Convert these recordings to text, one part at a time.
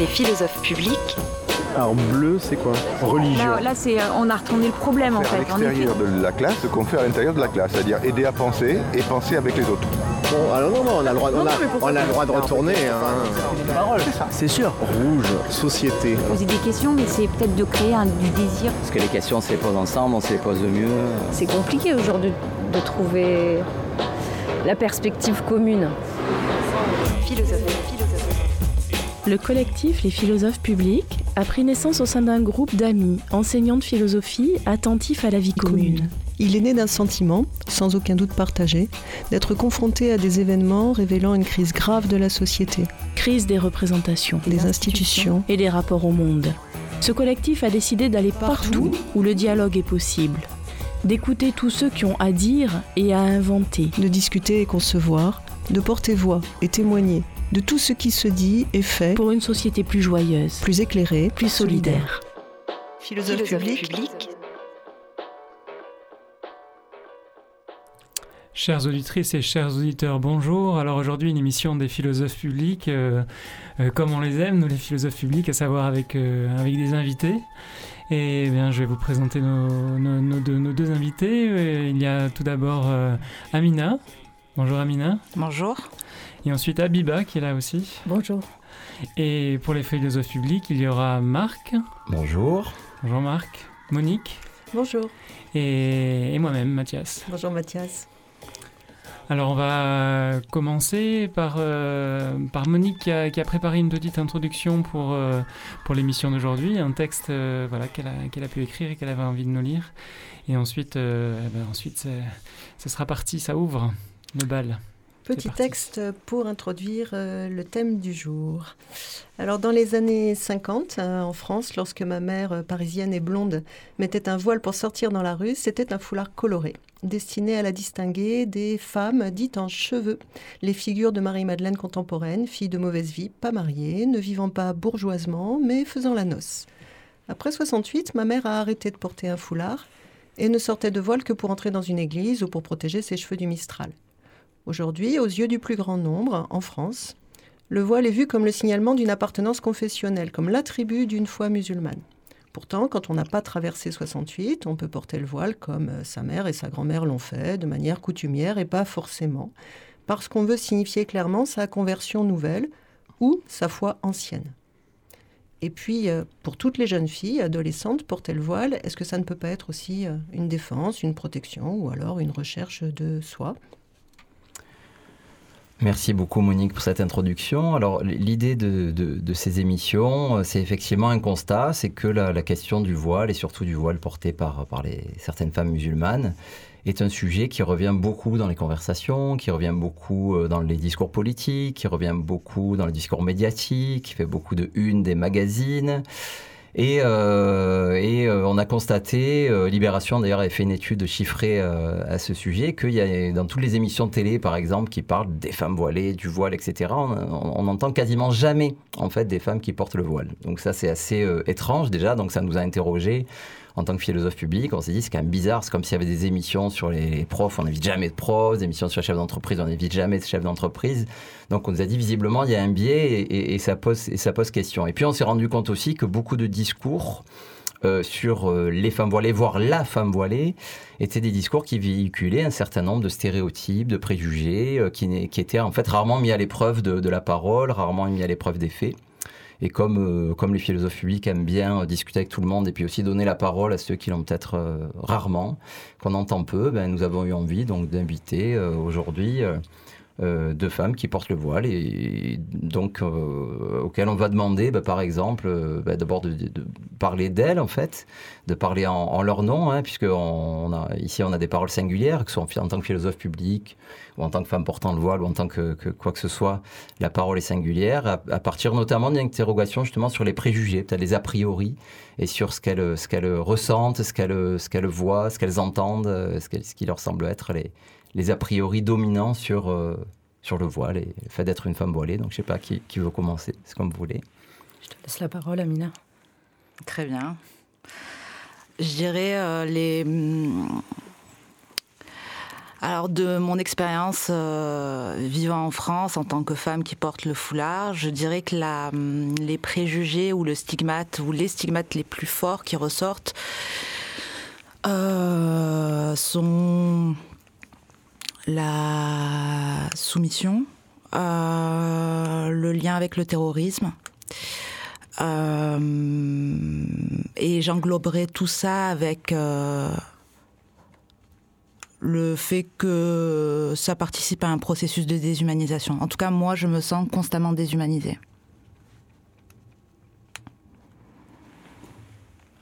Les philosophes publics. Alors bleu, c'est quoi Religion. Là, là c'est, on a retourné le problème en fait. à l'extérieur de la classe ce qu'on fait à l'intérieur de la classe, c'est-à-dire aider à penser et penser avec les autres. Bon, alors non, non, on a le droit, on a, on a le droit de retourner. Hein. C'est sûr. Rouge, société. Poser des questions, mais c'est peut-être de créer un, du désir. Parce que les questions, on se les pose ensemble, on se les pose mieux. C'est compliqué aujourd'hui de trouver la perspective commune. Philosophes. Le collectif Les philosophes publics a pris naissance au sein d'un groupe d'amis, enseignants de philosophie, attentifs à la vie commune. Il est né d'un sentiment, sans aucun doute partagé, d'être confronté à des événements révélant une crise grave de la société, Crise des représentations des institutions, et des rapports au monde. Ce collectif a décidé d'aller partout où le dialogue est possible, d'écouter tous ceux qui ont à dire et à inventer. de discuter et concevoir, de porter voix et témoigner de tout ce qui se dit et fait, pour une société plus joyeuse, plus éclairé, plus solidaire. Philosophe Philosophes public, publics. Chères auditrices et chers auditeurs, bonjour. Alors aujourd'hui, une émission des philosophes publics, euh, euh, comme on les aime, nous les philosophes publics, à savoir avec, euh, avec des invités. Et eh bien, je vais vous présenter nos, nos- nos deux, nos deux invités. Il y a tout d'abord euh, Amina. Bonjour Amina. Bonjour. Et ensuite Abiba qui est là aussi. Bonjour. Et pour les philosophes publics, il y aura Marc. Bonjour. Bonjour Marc. Monique. Bonjour. Et, et moi-même, Mathias. Bonjour Mathias. Alors on va commencer par, euh, par Monique qui a, qui a préparé une petite introduction pour, euh, pour l'émission d'aujourd'hui, un texte euh, voilà, qu'elle a, qu'elle a pu écrire et qu'elle avait envie de nous lire. Et ensuite, euh, eh ben, ensuite ça sera parti, ça ouvre le bal. Petit texte pour introduire euh, le thème du jour. Alors, dans les années 50, euh, en France, lorsque ma mère euh, parisienne et blonde mettait un voile pour sortir dans la rue, c'était un foulard coloré, destiné à la distinguer des femmes dites en cheveux, les figures de Marie-Madeleine contemporaine, fille de mauvaise vie, pas mariée, ne vivant pas bourgeoisement, mais faisant la noce. Après 68, ma mère a arrêté de porter un foulard et ne sortait de voile que pour entrer dans une église ou pour protéger ses cheveux du Mistral. Aujourd'hui, aux yeux du plus grand nombre, en France, le voile est vu comme le signalement d'une appartenance confessionnelle, comme l'attribut d'une foi musulmane. Pourtant, quand on n'a pas traversé 68, on peut porter le voile comme euh, sa mère et sa grand-mère l'ont fait, de manière coutumière et pas forcément, parce qu'on veut signifier clairement sa conversion nouvelle ou sa foi ancienne. Et puis, euh, pour toutes les jeunes filles, adolescentes, porter le voile, est-ce que ça ne peut pas être aussi euh, une défense, une protection ou alors une recherche de soi? Merci beaucoup Monique pour cette introduction. Alors l'idée de, de- de ces émissions, euh, c'est effectivement un constat, c'est que la, la question du voile et surtout du voile porté par, par les, certaines femmes musulmanes est un sujet qui revient beaucoup dans les conversations, qui revient beaucoup euh, dans les discours politiques, qui revient beaucoup dans le discours médiatique, qui fait beaucoup de une des magazines. Et, euh, euh, on a constaté, euh, Libération d'ailleurs avait fait une étude chiffrée à ce sujet, qu'il y a dans toutes les émissions de télé, par exemple, qui parlent des femmes voilées, du voile, etc., on, on, on entend quasiment jamais en fait des femmes qui portent le voile. Donc ça c'est assez étrange déjà, donc ça nous a interrogés en tant que philosophe public, on s'est dit c'est quand même bizarre, c'est comme s'il y avait des émissions sur les profs, on n'invite jamais de profs, des émissions sur les chefs d'entreprise, on n'invite jamais de chefs d'entreprise. Donc on nous a dit visiblement il y a un biais et, ça, pose, question. Et puis on s'est rendu compte aussi que beaucoup de discours euh, sur euh, les femmes voilées, voire la femme voilée, étaient des discours qui véhiculaient un certain nombre de stéréotypes, de préjugés, euh, qui, étaient en fait rarement mis à l'épreuve de la parole, rarement mis à l'épreuve des faits. Et comme, euh, comme les philosophes publics aiment bien euh, discuter avec tout le monde et puis aussi donner la parole à ceux qui l'ont peut-être euh, rarement, qu'on entend peu, ben, nous avons eu envie donc d'inviter aujourd'hui euh, deux femmes qui portent le voile et donc euh, auxquelles on va demander, ben, par exemple, euh, ben, d'abord de, de- de parler d'elles en fait, de parler en, leur nom, hein, puisque on a, ici on a des paroles singulières, que ce soit en, tant que philosophe public ou en tant que femme portant le voile ou en tant que, quoi que ce soit, la parole est singulière, à, partir notamment d'une interrogation justement sur les préjugés, peut-être les a priori, et sur ce qu'elles ressentent, ce qu'elles voient, ce qu'elles entendent, ce, ce qui leur semble être les, les a priori dominants sur, euh, sur le voile et le fait d'être une femme voilée. Donc je sais pas qui, qui veut commencer, c'est comme vous voulez. Je te laisse la parole, Amina. Très bien. Je dirais euh, les. hum, alors de mon expérience euh, vivant en France en tant que femme qui porte le foulard, je dirais que la, hum, les préjugés ou le stigmate ou les stigmates les plus forts qui ressortent euh, sont la soumission, euh, le lien avec le terrorisme. et j'engloberai tout ça avec le fait que ça participe à un processus de déshumanisation. En tout cas, moi, je me sens constamment déshumanisée.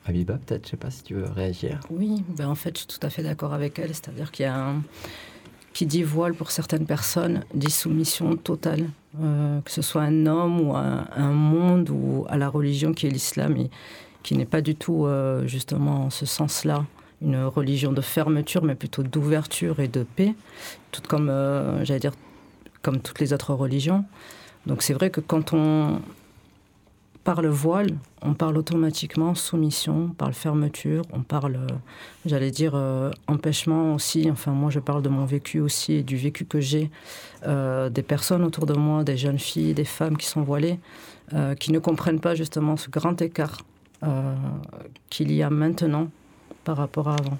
Abiba, peut-être, je sais pas si tu veux réagir. Oui, ben en fait, je suis tout à fait d'accord avec elle. C'est-à-dire qu'il y a un qui dit voile pour certaines personnes, dit soumission totale, euh, que ce soit un homme ou un, monde ou à la religion qui est l'islam, et qui n'est pas du tout euh, justement en ce sens-là une religion de fermeture, mais plutôt d'ouverture et de paix, tout comme, euh, j'allais dire, comme toutes les autres religions. Donc c'est vrai que quand on parle voile, on parle automatiquement soumission, on parle fermeture, on parle, euh, j'allais dire, euh, empêchement aussi. Enfin, moi, je parle de mon vécu aussi et du vécu que j'ai des personnes autour de moi, des jeunes filles, des femmes qui sont voilées, qui ne comprennent pas justement ce grand écart qu'il y a maintenant par rapport à avant.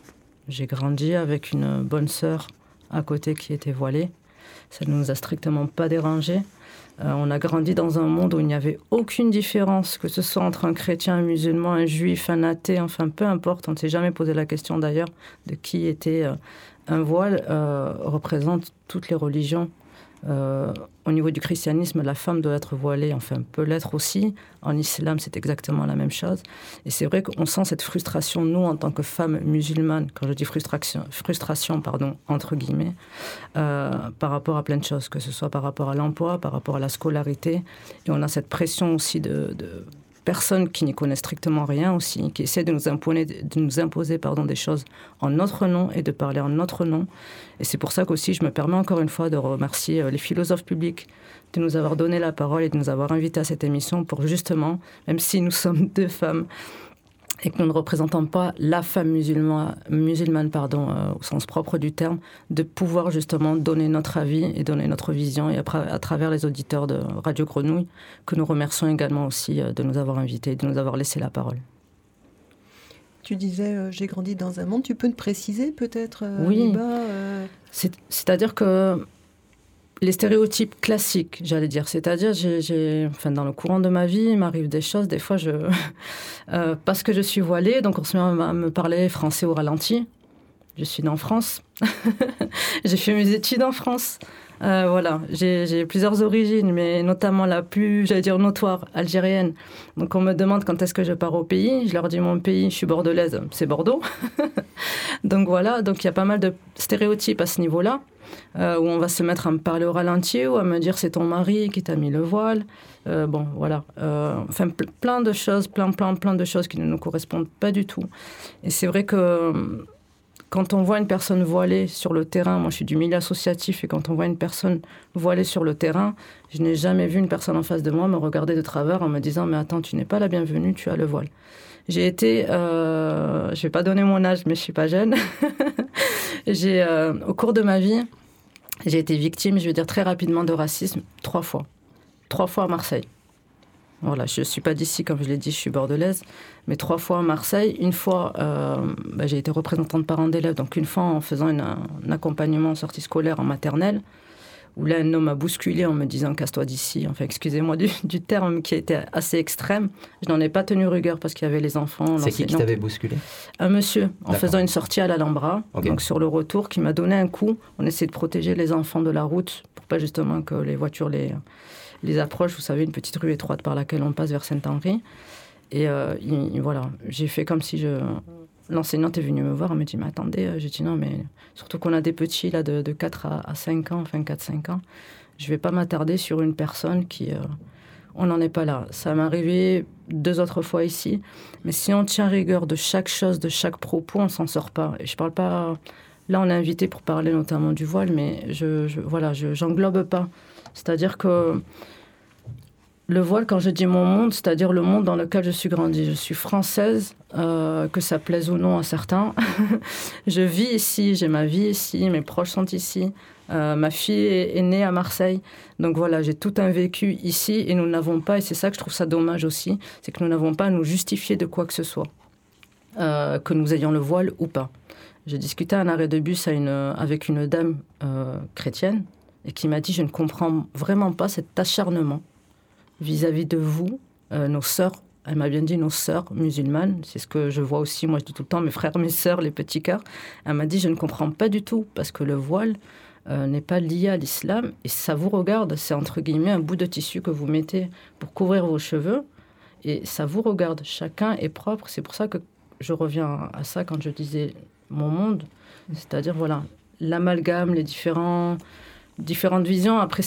J'ai grandi avec une bonne sœur à côté qui était voilée. Ça ne nous a strictement pas dérangé. Euh, on a grandi dans un monde où il n'y avait aucune différence, que ce soit entre un chrétien, un musulman, un juif, un athée, enfin peu importe. On ne s'est jamais posé la question d'ailleurs de qui était euh, un voile, euh, représente toutes les religions euh, au niveau du christianisme, la femme doit être voilée, enfin peut l'être aussi. En islam, c'est exactement la même chose. Et c'est vrai qu'on sent cette frustration, nous, en tant que femmes musulmanes, quand je dis frustration, frustration pardon, entre guillemets, euh, par rapport à plein de choses, que ce soit par rapport à l'emploi, par rapport à la scolarité. Et on a cette pression aussi de, de personnes qui n'y connaissent strictement rien aussi, qui essaient de nous imposer, de nous imposer pardon, des choses en notre nom et de parler en notre nom. Et c'est pour ça qu'aussi je me permets encore une fois de remercier euh, les philosophes publics de nous avoir donné la parole et de nous avoir invités à cette émission pour justement, même si nous sommes deux femmes, et que nous ne représentons pas la femme musulmane, musulmane pardon, euh, au sens propre du terme, de pouvoir justement donner notre avis et donner notre vision, et à, travers les auditeurs de Radio Grenouille, que nous remercions également aussi euh, de nous avoir invités, de nous avoir laissé la parole. Tu disais, euh, j'ai grandi dans un monde, tu peux nous préciser peut-être Oui, c'est-à-dire que les stéréotypes classiques, j'allais dire. C'est-à-dire, j'ai, enfin, dans le courant de ma vie, il m'arrive des choses. Des fois, je, euh, parce que je suis voilée, donc on se met à me parler français au ralenti. Je suis née en France. j'ai fait mes études en France. Euh, voilà, j'ai plusieurs origines, mais notamment la plus, j'allais dire, notoire, algérienne. Donc on me demande quand est-ce que je pars au pays. Je leur dis mon pays, je suis bordelaise, c'est Bordeaux. donc voilà, donc il y a pas mal de stéréotypes à ce niveau-là. Euh, où on va se mettre à me parler au ralenti ou à me dire c'est ton mari qui t'a mis le voile. Euh, bon, voilà. Euh, enfin, plein de choses, plein, plein, plein de choses qui ne nous correspondent pas du tout. Et c'est vrai que quand on voit une personne voilée sur le terrain, moi je suis du milieu associatif, et quand on voit une personne voilée sur le terrain, je n'ai jamais vu une personne en face de moi me regarder de travers en me disant Mais attends, tu n'es pas la bienvenue, tu as le voile. J'ai été, je ne vais pas donner mon âge, mais je suis pas jeune. j'ai, au cours de ma vie, j'ai été victime, je veux dire très rapidement, de racisme trois fois. Trois fois à Marseille. Voilà, je ne suis pas d'ici, comme je l'ai dit, je suis bordelaise, mais trois fois à Marseille. Une fois, euh, bah, j'ai été représentante parent d'élèves, donc une fois en faisant un accompagnement en sortie scolaire en maternelle où là, un homme a bousculé en me disant casse-toi d'ici. Enfin, excusez-moi du, terme qui était assez extrême. Je n'en ai pas tenu rigueur parce qu'il y avait les enfants. C'est qui qui t'avait bousculé? Un monsieur, en faisant une sortie à l'Alhambra. Donc, sur le retour, qui m'a donné un coup. On essaie de protéger les enfants de la route pour pas justement que les voitures les, les approchent. Vous savez, une petite rue étroite par laquelle on passe vers Saint-Henri. Et euh, voilà, j'ai fait comme si je, l'enseignante est venue me voir, elle me dit, mais attendez, euh, j'ai dit non, mais surtout qu'on a des petits là de, 4 à, 5 ans, enfin 4-5 ans, je vais pas m'attarder sur une personne qui... Euh, on n'en est pas là. Ça m'est arrivé deux autres fois ici, mais si on tient rigueur de chaque chose, de chaque propos, on s'en sort pas. Et je parle pas... Là, on est invité pour parler notamment du voile, mais je, je voilà, j'englobe pas. C'est-à-dire que le voile, quand je dis mon monde, c'est-à-dire le monde dans lequel je suis grandie. Je suis française, euh, que ça plaise ou non à certains. je vis ici, j'ai ma vie ici, mes proches sont ici. Euh, ma fille est, née à Marseille. Donc voilà, j'ai tout un vécu ici et nous n'avons pas, et c'est ça que je trouve ça dommage aussi, c'est que nous n'avons pas à nous justifier de quoi que ce soit, euh, que nous ayons le voile ou pas. J'ai discuté à un arrêt de bus avec une dame chrétienne et qui m'a dit Je ne comprends vraiment pas cet acharnement vis-à-vis de vous, euh, nos sœurs. Elle m'a bien dit nos sœurs musulmanes. C'est ce que je vois aussi. Moi, je dis tout le temps mes frères, mes sœurs, les petits cœurs. Elle m'a dit je ne comprends pas du tout parce que le voile euh, n'est pas lié à l'islam et ça vous regarde. C'est entre guillemets un bout de tissu que vous mettez pour couvrir vos cheveux et ça vous regarde. Chacun est propre. C'est pour ça que je reviens à ça quand je disais mon monde, c'est-à-dire voilà l'amalgame, les différents différentes visions. Après,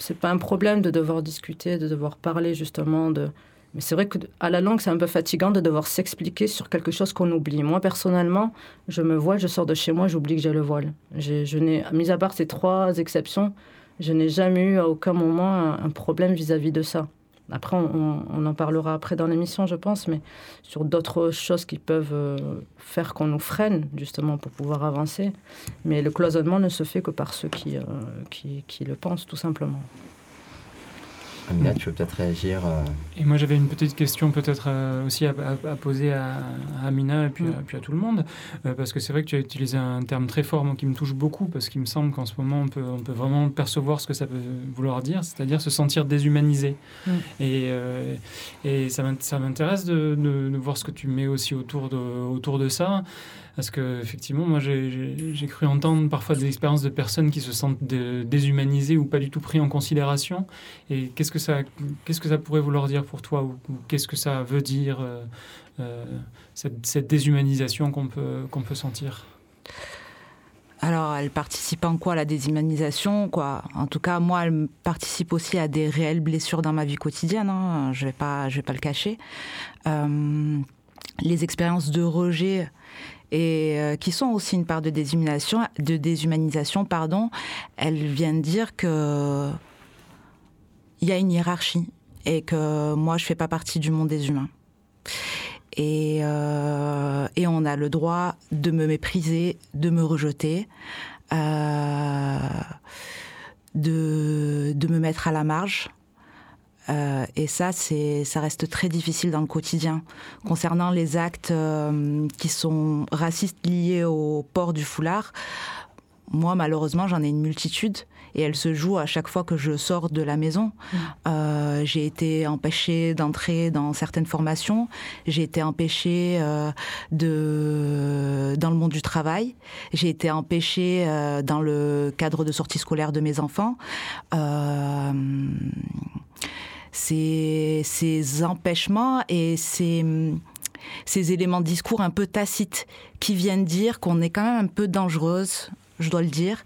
c'est pas un problème de devoir discuter, de devoir parler justement de. Mais c'est vrai que à la langue, c'est un peu fatigant de devoir s'expliquer sur quelque chose qu'on oublie. Moi, personnellement, je me vois, je sors de chez moi, j'oublie que j'ai le voile. Je n'ai, mis à part ces trois exceptions, je n'ai jamais eu à aucun moment un, problème vis-à-vis de ça. Après, on, en parlera après dans l'émission, je pense, mais sur d'autres choses qui peuvent euh, faire qu'on nous freine, justement, pour pouvoir avancer. Mais le cloisonnement ne se fait que par ceux qui, euh, le pensent, tout simplement. Amina, tu veux peut-être réagir euh, Et moi, j'avais une petite question peut-être euh, aussi à, poser à, Amina et puis, à, puis, à, tout le monde, euh, parce que c'est vrai que tu as utilisé un terme très fort qui me touche beaucoup, parce qu'il me semble qu'en ce moment, on peut, on peut vraiment percevoir ce que ça peut vouloir dire, c'est-à-dire se sentir déshumanisé. Mm. Et, et ça m'intéresse de, de, voir ce que tu mets aussi autour de, autour de ça. Parce que effectivement, moi, j'ai cru entendre parfois des expériences de personnes qui se sentent déshumanisées ou pas du tout pris en considération. Et qu'est-ce que ça, que ça pourrait vouloir dire pour toi ou, qu'est-ce que ça veut dire euh, euh, cette, déshumanisation qu'on peut qu'on peut sentir? Alors, elle participe en quoi à la déshumanisation quoi? En tout cas, moi, elle participe aussi à des réelles blessures dans ma vie quotidienne. Hein. Je vais vais pas le cacher. Euh, les expériences de rejet et euh, qui sont aussi une part de déshumanisation, pardon, elles viennent dire que il y a une hiérarchie et que moi je fais pas partie du monde des humains. Et, euh, et on a le droit de me mépriser, de me rejeter, euh, de, de me mettre à la marge. Euh, et ça, c'est, ça reste très difficile dans le quotidien. Concernant les actes euh, qui sont racistes liés au port du foulard, moi, malheureusement, j'en ai une multitude et elle se joue à chaque fois que je sors de la maison. Mmh. Euh, j'ai été empêchée d'entrer dans certaines formations, j'ai été empêchée euh, de dans le monde du travail, j'ai été empêchée euh, dans le cadre de sortie scolaire de mes enfants. Euh, ces, ces empêchements et ces, ces éléments de discours un peu tacites qui viennent dire qu'on est quand même un peu dangereuse, je dois le dire.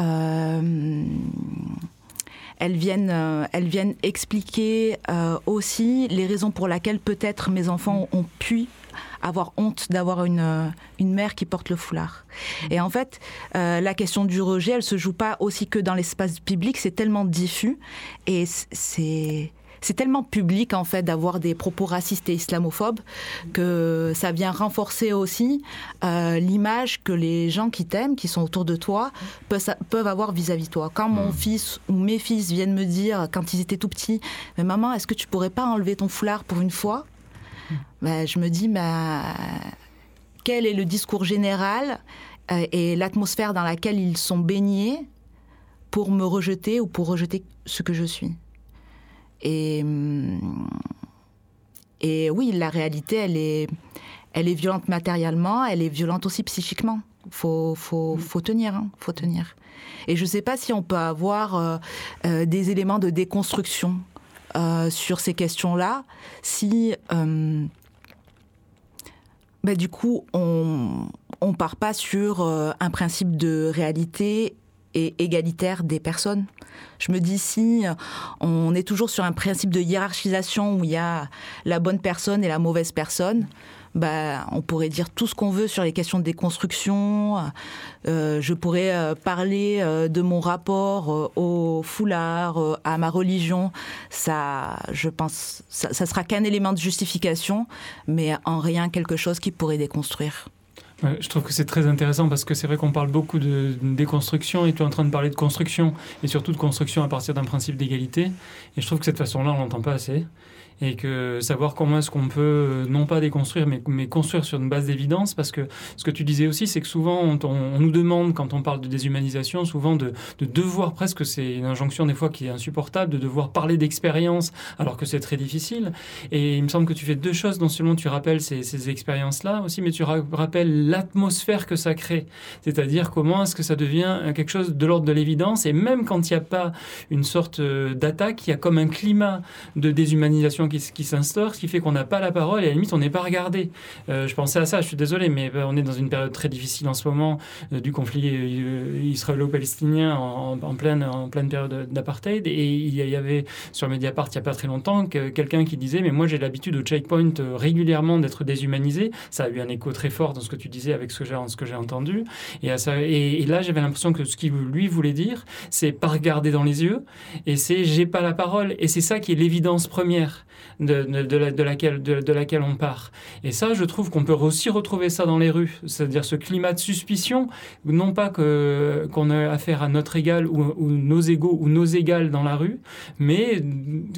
Euh, elles viennent, euh, elles viennent expliquer euh, aussi les raisons pour lesquelles peut-être mes enfants ont pu avoir honte d'avoir une, euh, une mère qui porte le foulard. Et en fait, euh, la question du rejet, elle se joue pas aussi que dans l'espace public, c'est tellement diffus et c'est c'est tellement public en fait d'avoir des propos racistes et islamophobes que ça vient renforcer aussi euh, l'image que les gens qui t'aiment, qui sont autour de toi, peuvent, peuvent avoir vis-à-vis de toi. Quand mon hmm. fils ou mes fils viennent me dire quand ils étaient tout petits, mais maman, est-ce que tu pourrais pas enlever ton foulard pour une fois? Bah, je me dis, bah, quel est le discours général euh, et l'atmosphère dans laquelle ils sont baignés pour me rejeter ou pour rejeter ce que je suis. Et, et oui, la réalité, elle est, elle est violente matériellement, elle est violente aussi psychiquement. Faut, faut, mm. faut tenir, hein, faut tenir. Et je ne sais pas si on peut avoir euh, euh, des éléments de déconstruction euh, sur ces questions-là si, euh, bah, du coup, on ne part pas sur euh, un principe de réalité et égalitaire des personnes. Je me dis si on est toujours sur un principe de hiérarchisation où il y a la bonne personne et la mauvaise personne, bah, on pourrait dire tout ce qu'on veut sur les questions de déconstruction. Euh, je pourrais euh, parler euh, de mon rapport au foulard, à ma religion. Ça, je pense, ça, ça sera qu'un élément de justification, mais en rien quelque chose qui pourrait déconstruire je trouve que c'est très intéressant parce que c'est vrai qu'on parle beaucoup de, déconstruction et tu es en train de parler de construction et surtout de construction à partir d'un principe d'égalité. Et je trouve que cette façon-là, on l'entend pas assez et que savoir comment est-ce qu'on peut euh, non pas déconstruire mais, mais construire sur une base d'évidence parce que ce que tu disais aussi c'est que souvent on, nous demande quand on parle de déshumanisation souvent de, de devoir presque c'est une injonction des fois qui est insupportable de devoir parler d'expérience alors que c'est très difficile. Et il me semble que tu fais deux choses. Non seulement tu rappelles ces, ces expériences là aussi mais tu rappelles l'atmosphère que ça crée. C'est-à-dire comment est-ce que ça devient quelque chose de l'ordre de l'évidence. Et même quand il n'y a pas une sorte euh, d'attaque il y a comme un climat de déshumanisation qui, s'instaure, ce qui fait qu'on n'a pas la parole et à la limite on n'est pas regardé. Euh, je pensais à ça, je suis désolé, mais euh, on est dans une période très difficile en ce moment euh, du conflit israélo-palestinien en, pleine, période d'apartheid. Et il y avait sur Mediapart il n'y a pas très longtemps quelqu'un qui disait Mais moi j'ai l'habitude au checkpoint régulièrement d'être déshumanisé. Ça a eu un écho très fort dans ce que tu disais avec ce que j'ai entendu. Et, et là j'avais l'impression que ce qu'il lui voulait dire, c'est pas regarder dans les yeux et c'est j'ai pas la parole. Et c'est ça qui est l'évidence première de, de, laquelle, de, laquelle on part. Et ça, je trouve qu'on peut aussi retrouver ça dans les rues, c'est-à-dire ce climat de suspicion, non pas que, qu'on a affaire à notre égal ou, nos égaux ou nos égales dans la rue, mais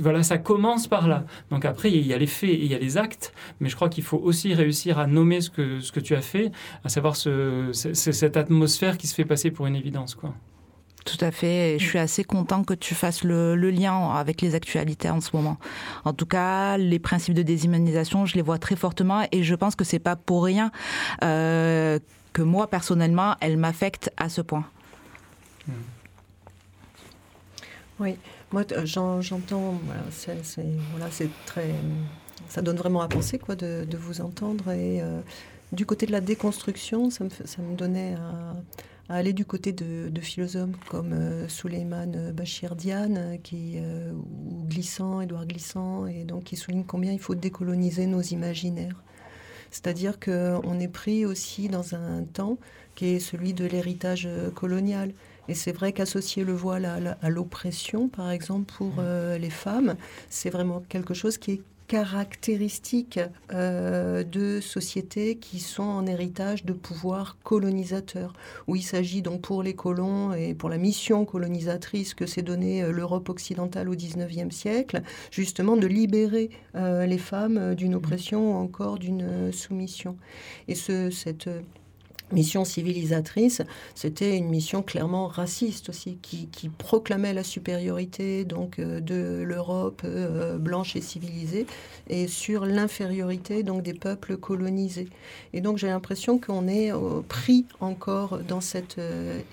voilà, ça commence par là. Donc après, il y a les faits et il y a les actes, mais je crois qu'il faut aussi réussir à nommer ce que, ce que tu as fait, à savoir ce, cette atmosphère qui se fait passer pour une évidence. Quoi. Tout à fait. je suis assez content que tu fasses le, lien avec les actualités en ce moment. En tout cas, les principes de déshumanisation, je les vois très fortement et je pense que c'est pas pour rien euh, que moi personnellement, elles m'affectent à ce point. Hmm. Oui, moi j'entends, voilà, c'est très, ça donne vraiment à penser quoi de, vous entendre et euh, du côté de la déconstruction, ça me, donnait à aller du côté de, philosophes comme euh, Suleiman Bachir Diane, qui, euh, ou Glissant, Édouard Glissant, et donc qui souligne combien il faut décoloniser nos imaginaires. C'est-à-dire qu'on est pris aussi dans un temps qui est celui de l'héritage euh, colonial. Et c'est vrai qu'associer le voile à, l'oppression, par exemple, pour mmh. les femmes, c'est vraiment quelque chose qui est caractéristiques euh, de sociétés qui sont en héritage de pouvoirs colonisateurs, où il s'agit donc pour les colons et pour la mission colonisatrice que s'est donnée euh, l'Europe occidentale au XIXe siècle, justement de libérer euh, les femmes d'une oppression ou encore d'une soumission. Et ce, cette mission civilisatrice, c'était une mission clairement raciste aussi, qui, proclamait la supériorité donc euh, de l'Europe euh, blanche et civilisée et sur l'infériorité donc des peuples colonisés. Et donc j'ai l'impression qu'on est euh, pris encore dans cet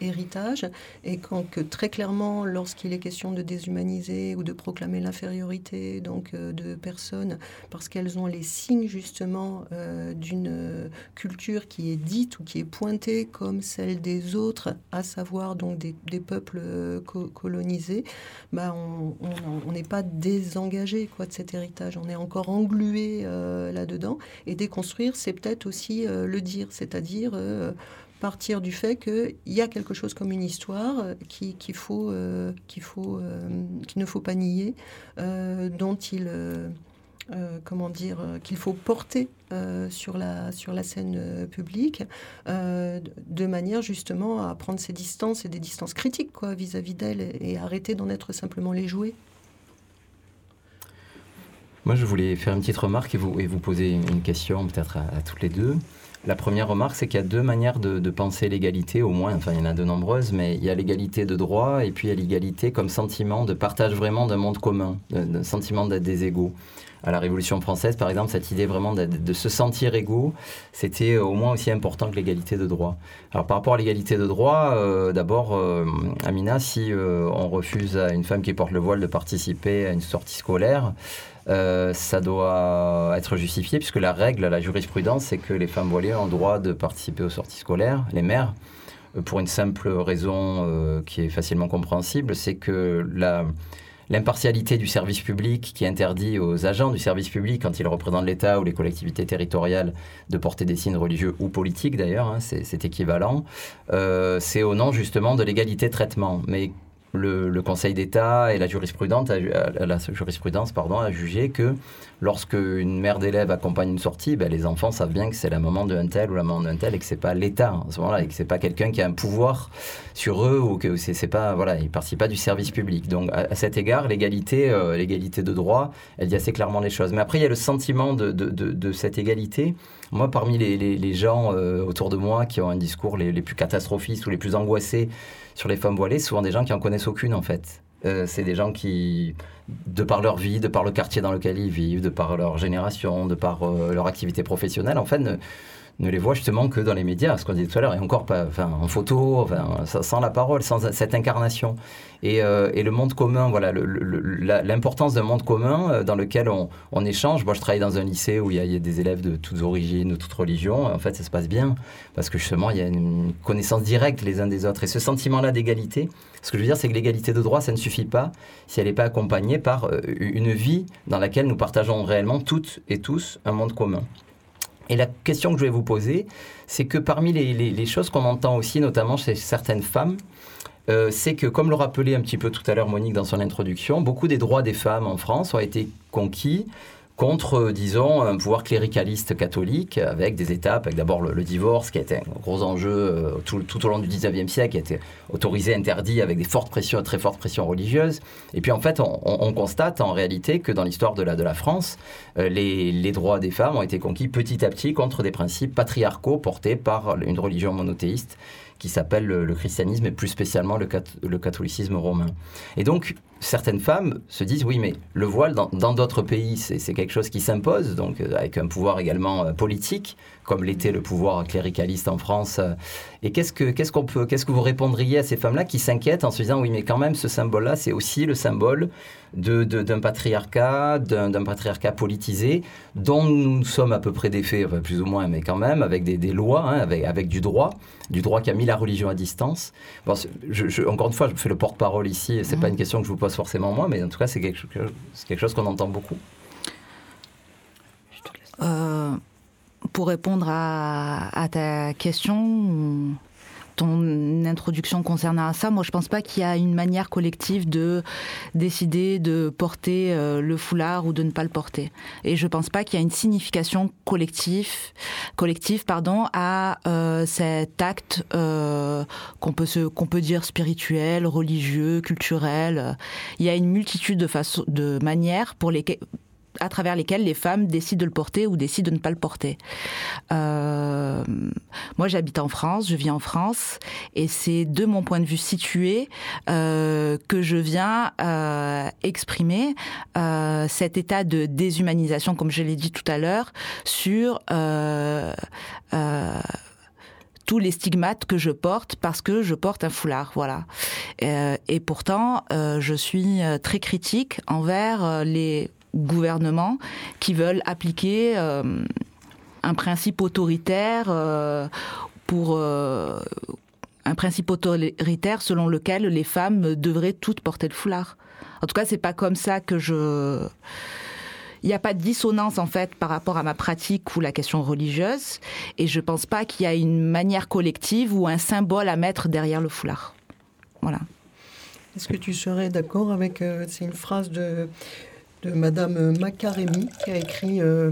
héritage et que très clairement, lorsqu'il est question de déshumaniser ou de proclamer l'infériorité donc de personnes parce qu'elles ont les signes justement d'une culture qui est dite ou qui est pointée comme celle des autres, à savoir donc des, peuples euh, colonisés, bah on n'est pas désengagé quoi de cet héritage. On est encore englué euh, là-dedans. Et déconstruire, c'est peut-être aussi euh, le dire, c'est-à-dire partir du fait qu'il y a quelque chose comme une histoire qu'il qui faut, qu'il faut, qu'il ne faut pas nier, dont il euh, comment dire, euh, qu'il faut porter euh, sur, la, sur la scène publique, de manière justement à prendre ses distances et des distances critiques quoi, vis-à-vis d'elle et, arrêter d'en être simplement les jouets. Moi, je voulais faire une petite remarque et vous, et vous poser une question peut-être à, toutes les deux. La première remarque, c'est qu'il y a deux manières de, penser l'égalité, au moins, enfin il y en a de nombreuses, mais il y a l'égalité de droit et puis il y a l'égalité comme sentiment de partage vraiment d'un monde commun, d'un sentiment d'être des égaux à la Révolution française, par exemple, cette idée vraiment de, se sentir égaux, c'était au moins aussi important que l'égalité de droit. Alors par rapport à l'égalité de droit, euh, d'abord, euh, Amina, si euh, on refuse à une femme qui porte le voile de participer à une sortie scolaire, ça doit être justifié puisque la règle, la jurisprudence, c'est que les femmes voilées ont le droit de participer aux sorties scolaires, les mères, pour une simple raison qui est facilement compréhensible, c'est que la l'impartialité du service public qui interdit aux agents du service public, quand ils représentent l'État ou les collectivités territoriales, de porter des signes religieux ou politiques d'ailleurs, hein, c'est équivalent. Euh, c'est au nom justement de l'égalité de traitement. Mais le, Conseil d'État et la jurisprudence, a, la jurisprudence pardon, a jugé que lorsque une mère d'élève accompagne une sortie, ben, les enfants savent bien que c'est la maman d'un tel ou la maman d'un tel et que c'est pas l'État en ce moment-là et que c'est pas quelqu'un qui a un pouvoir sur eux ou que c'est pas voilà, il participe pas du service public. Donc à, cet égard, l'égalité, euh, l'égalité de droit, elle dit assez clairement les choses. Mais après, il y a le sentiment de, cette égalité. Moi, parmi les, gens euh, autour de moi qui ont un discours les plus catastrophistes ou les plus angoissés sur les femmes voilées, souvent des gens qui en connaissent aucune en fait. Euh, c'est des gens qui, de par leur vie, de par le quartier dans lequel ils vivent, de par leur génération, de par euh, leur activité professionnelle, en fait, ne les voit justement que dans les médias, ce qu'on disait tout à l'heure, et encore pas en photo, enfin, sans la parole, sans cette incarnation. Et, euh, le monde commun, voilà, l'importance d'un monde commun euh, dans lequel on, on, échange. Moi, je travaille dans un lycée où il y, a, des élèves de toutes origines, de toutes religions. En fait, ça se passe bien parce que justement, il y a une connaissance directe les uns des autres. Et ce sentiment-là d'égalité, ce que je veux dire, c'est que l'égalité de droit, ça ne suffit pas si elle n'est pas accompagnée par euh, une vie dans laquelle nous partageons réellement toutes et tous un monde commun. Et la question que je vais vous poser, c'est que parmi les, choses qu'on entend aussi, notamment chez certaines femmes, euh, c'est que, comme le rappelait un petit peu tout à l'heure Monique dans son introduction, beaucoup des droits des femmes en France ont été conquis contre, euh, disons, un pouvoir cléricaliste catholique avec des étapes, avec d'abord le, divorce qui a été un gros enjeu euh, tout, au long du 19e siècle, qui a été autorisé, interdit avec des fortes pressions, très fortes pressions religieuses. Et puis en fait, on, constate en réalité que dans l'histoire de la, de la France, euh, les, droits des femmes ont été conquis petit à petit contre des principes patriarcaux portés par une religion monothéiste qui s'appelle le, christianisme et plus spécialement le, le catholicisme romain. Et donc, certaines femmes se disent oui, mais le voile dans d'autres pays, c'est quelque chose qui s'impose, donc euh, avec un pouvoir également euh, politique, comme l'était le pouvoir cléricaliste en France. Et qu'est-ce que qu'est-ce qu'on peut, qu'est-ce que vous répondriez à ces femmes-là qui s'inquiètent en se disant oui, mais quand même, ce symbole-là, c'est aussi le symbole d'un de, patriarcat, d'un patriarcat politisé, dont nous sommes à peu près des faits, plus ou moins, mais quand même, avec des, des lois, hein, avec, avec du droit, du droit qui a mis la religion à distance. Bon, je, encore une fois, je fais le porte-parole ici, c'est pas mmh. une question que je vous pose forcément moi, mais en tout cas, c'est quelque, quelque, chose qu'on entend beaucoup. Euh, pour répondre à, à, ta question, ton introduction concernant ça, moi je pense pas qu'il y a une manière collective de décider de porter euh, le foulard ou de ne pas le porter. Et je pense pas qu'il y a une signification collective, collective pardon, à euh, cet acte euh, qu'on peut se, qu'on peut dire spirituel, religieux, culturel. Il y a une multitude de façons, de manières pour lesquelles à travers lesquelles les femmes décident de le porter ou décident de ne pas le porter. Euh, moi, j'habite en France, je vis en France, et c'est de mon point de vue situé euh, que je viens euh, exprimer cet état de déshumanisation, comme je l'ai dit tout à l'heure, sur tous les stigmates que je porte parce que je porte un foulard, voilà. et pourtant, je suis très critique envers les gouvernements qui veulent appliquer euh, un principe autoritaire euh, pour euh, un principe autoritaire selon lequel les femmes devraient toutes porter le foulard. En tout cas, c'est pas comme ça que je il n'y a pas de dissonance en fait par rapport à ma pratique ou la question religieuse, et je pense pas qu'il y a une manière collective ou un symbole à mettre derrière le foulard. Voilà. Est-ce que tu serais d'accord avec c'est une phrase de de Madame Macaremi, qui a écrit euh,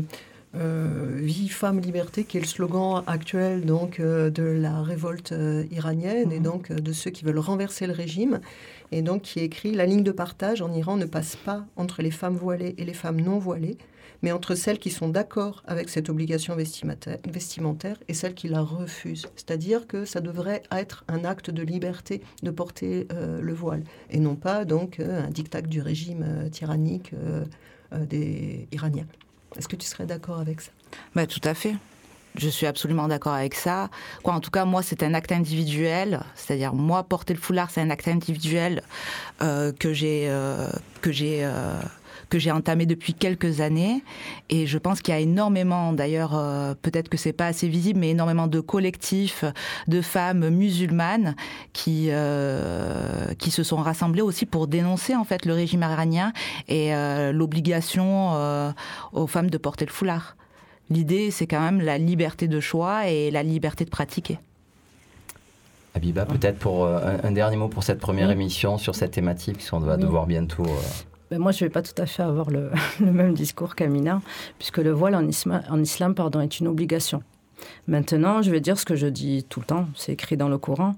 euh, Vie, femme, liberté, qui est le slogan actuel donc euh, de la révolte iranienne et mhm. donc de ceux qui veulent renverser le régime. Et donc qui écrit La ligne de partage en Iran ne passe pas entre les femmes voilées et les femmes non voilées mais entre celles qui sont d'accord avec cette obligation vestimentaire et celles qui la refusent. C'est-à-dire que ça devrait être un acte de liberté de porter euh, le voile, et non pas donc euh, un diktat du régime euh, tyrannique des Iraniens. Est-ce que tu serais d'accord avec ça? Bah, Tout à fait. Je suis absolument d'accord avec ça. En tout cas, moi, c'est un acte individuel. C'est-à-dire, moi, porter le foulard, c'est un acte individuel que j'ai que j'ai que j'ai entamé depuis quelques années. Et je pense qu'il y a énormément, d'ailleurs, peut-être que c'est pas assez visible, mais énormément de collectifs de femmes musulmanes qui qui se sont rassemblées aussi pour dénoncer en fait le régime iranien et l'obligation aux femmes de porter le foulard. L'idée, c'est quand même la liberté de choix et la liberté de pratiquer. Abiba, peut-être pour euh, un, dernier mot pour cette première émission sur cette thématique, puisqu'on va devoir bientôt. Euh, ben moi, je ne vais pas tout à fait avoir le, même discours qu'Amina, puisque le voile en, islam, pardon, est une obligation. Maintenant, je vais dire ce que je dis tout le temps, c'est écrit dans le Coran.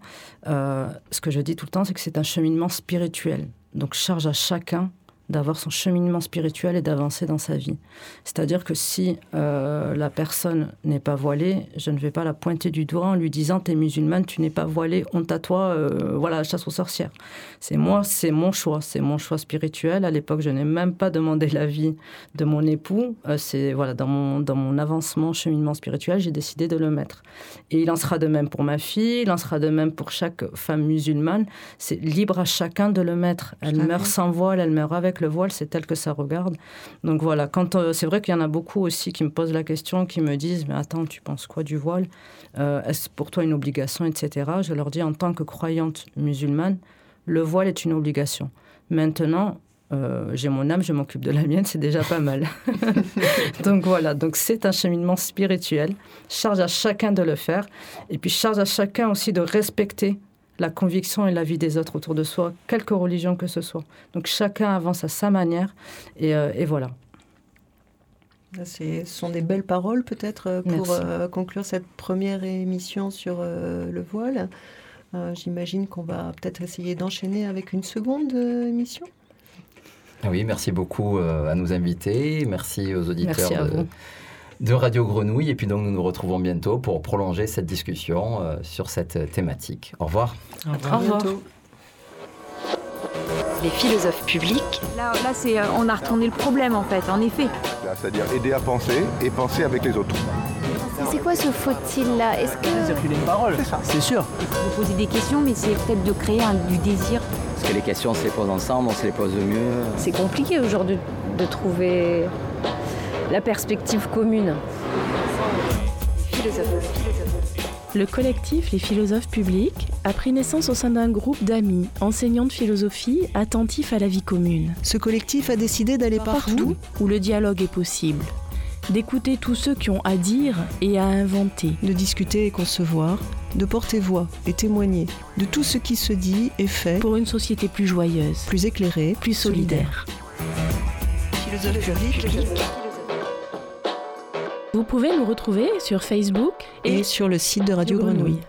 Euh, ce que je dis tout le temps, c'est que c'est un cheminement spirituel. Donc, charge à chacun d'avoir son cheminement spirituel et d'avancer dans sa vie. C'est-à-dire que si euh, la personne n'est pas voilée, je ne vais pas la pointer du doigt en lui disant t'es musulmane, tu n'es pas voilée, honte à toi, euh, voilà, chasse aux sorcières. C'est moi, c'est mon choix, c'est mon choix spirituel. À l'époque, je n'ai même pas demandé l'avis de mon époux. Euh, c'est voilà, dans mon dans mon avancement, cheminement spirituel, j'ai décidé de le mettre. Et il en sera de même pour ma fille, il en sera de même pour chaque femme musulmane. C'est libre à chacun de le mettre. Elle meurt sans voile, elle meurt avec le voile, c'est tel que ça regarde. Donc voilà, quand euh, c'est vrai qu'il y en a beaucoup aussi qui me posent la question, qui me disent mais attends, tu penses quoi du voile? Euh, Est-ce pour toi une obligation, etc. Je leur dis en tant que croyante musulmane, le voile est une obligation. Maintenant, euh, j'ai mon âme, je m'occupe de la mienne, c'est déjà pas mal. donc voilà, donc c'est un cheminement spirituel. Charge à chacun de le faire, et puis charge à chacun aussi de respecter la conviction et la vie des autres autour de soi, quelque religion que ce soit. Donc chacun avance à sa manière et, euh, voilà. Ce sont des belles paroles peut-être euh, pour euh, conclure cette première émission sur le voile. J'imagine qu'on va peut-être essayer d'enchaîner avec une seconde émission. Oui, merci beaucoup à nos invités, merci aux auditeurs de Radio Grenouille. Et puis donc nous nous retrouvons bientôt pour prolonger cette discussion euh, sur cette thématique. Au revoir. Au revoir. Les philosophes publics. Là, là c'est, euh, on a retourné le problème en fait, en effet. C'est-à-dire aider à penser et penser avec les autres. C'est quoi ce faut-il là Est-ce que. Circuler une parole, c'est sûr. Vous poser des questions, mais c'est peut-être de créer du désir. Parce que les questions, on se les pose ensemble, on se les pose mieux. C'est compliqué aujourd'hui de trouver la perspective commune. Le collectif Les philosophes publics a pris naissance au sein d'un groupe d'amis, enseignants de philosophie, attentifs à la vie commune. Ce collectif a décidé d'aller partout, où le dialogue est possible, d'écouter tous ceux qui ont à dire et à inventer, de discuter et concevoir, de porter voix et témoigner de tout ce qui se dit et fait pour une société plus joyeuse, plus éclairée, plus solidaire. Vous pouvez nous retrouver sur Facebook et, sur le site de Radio Grenouille.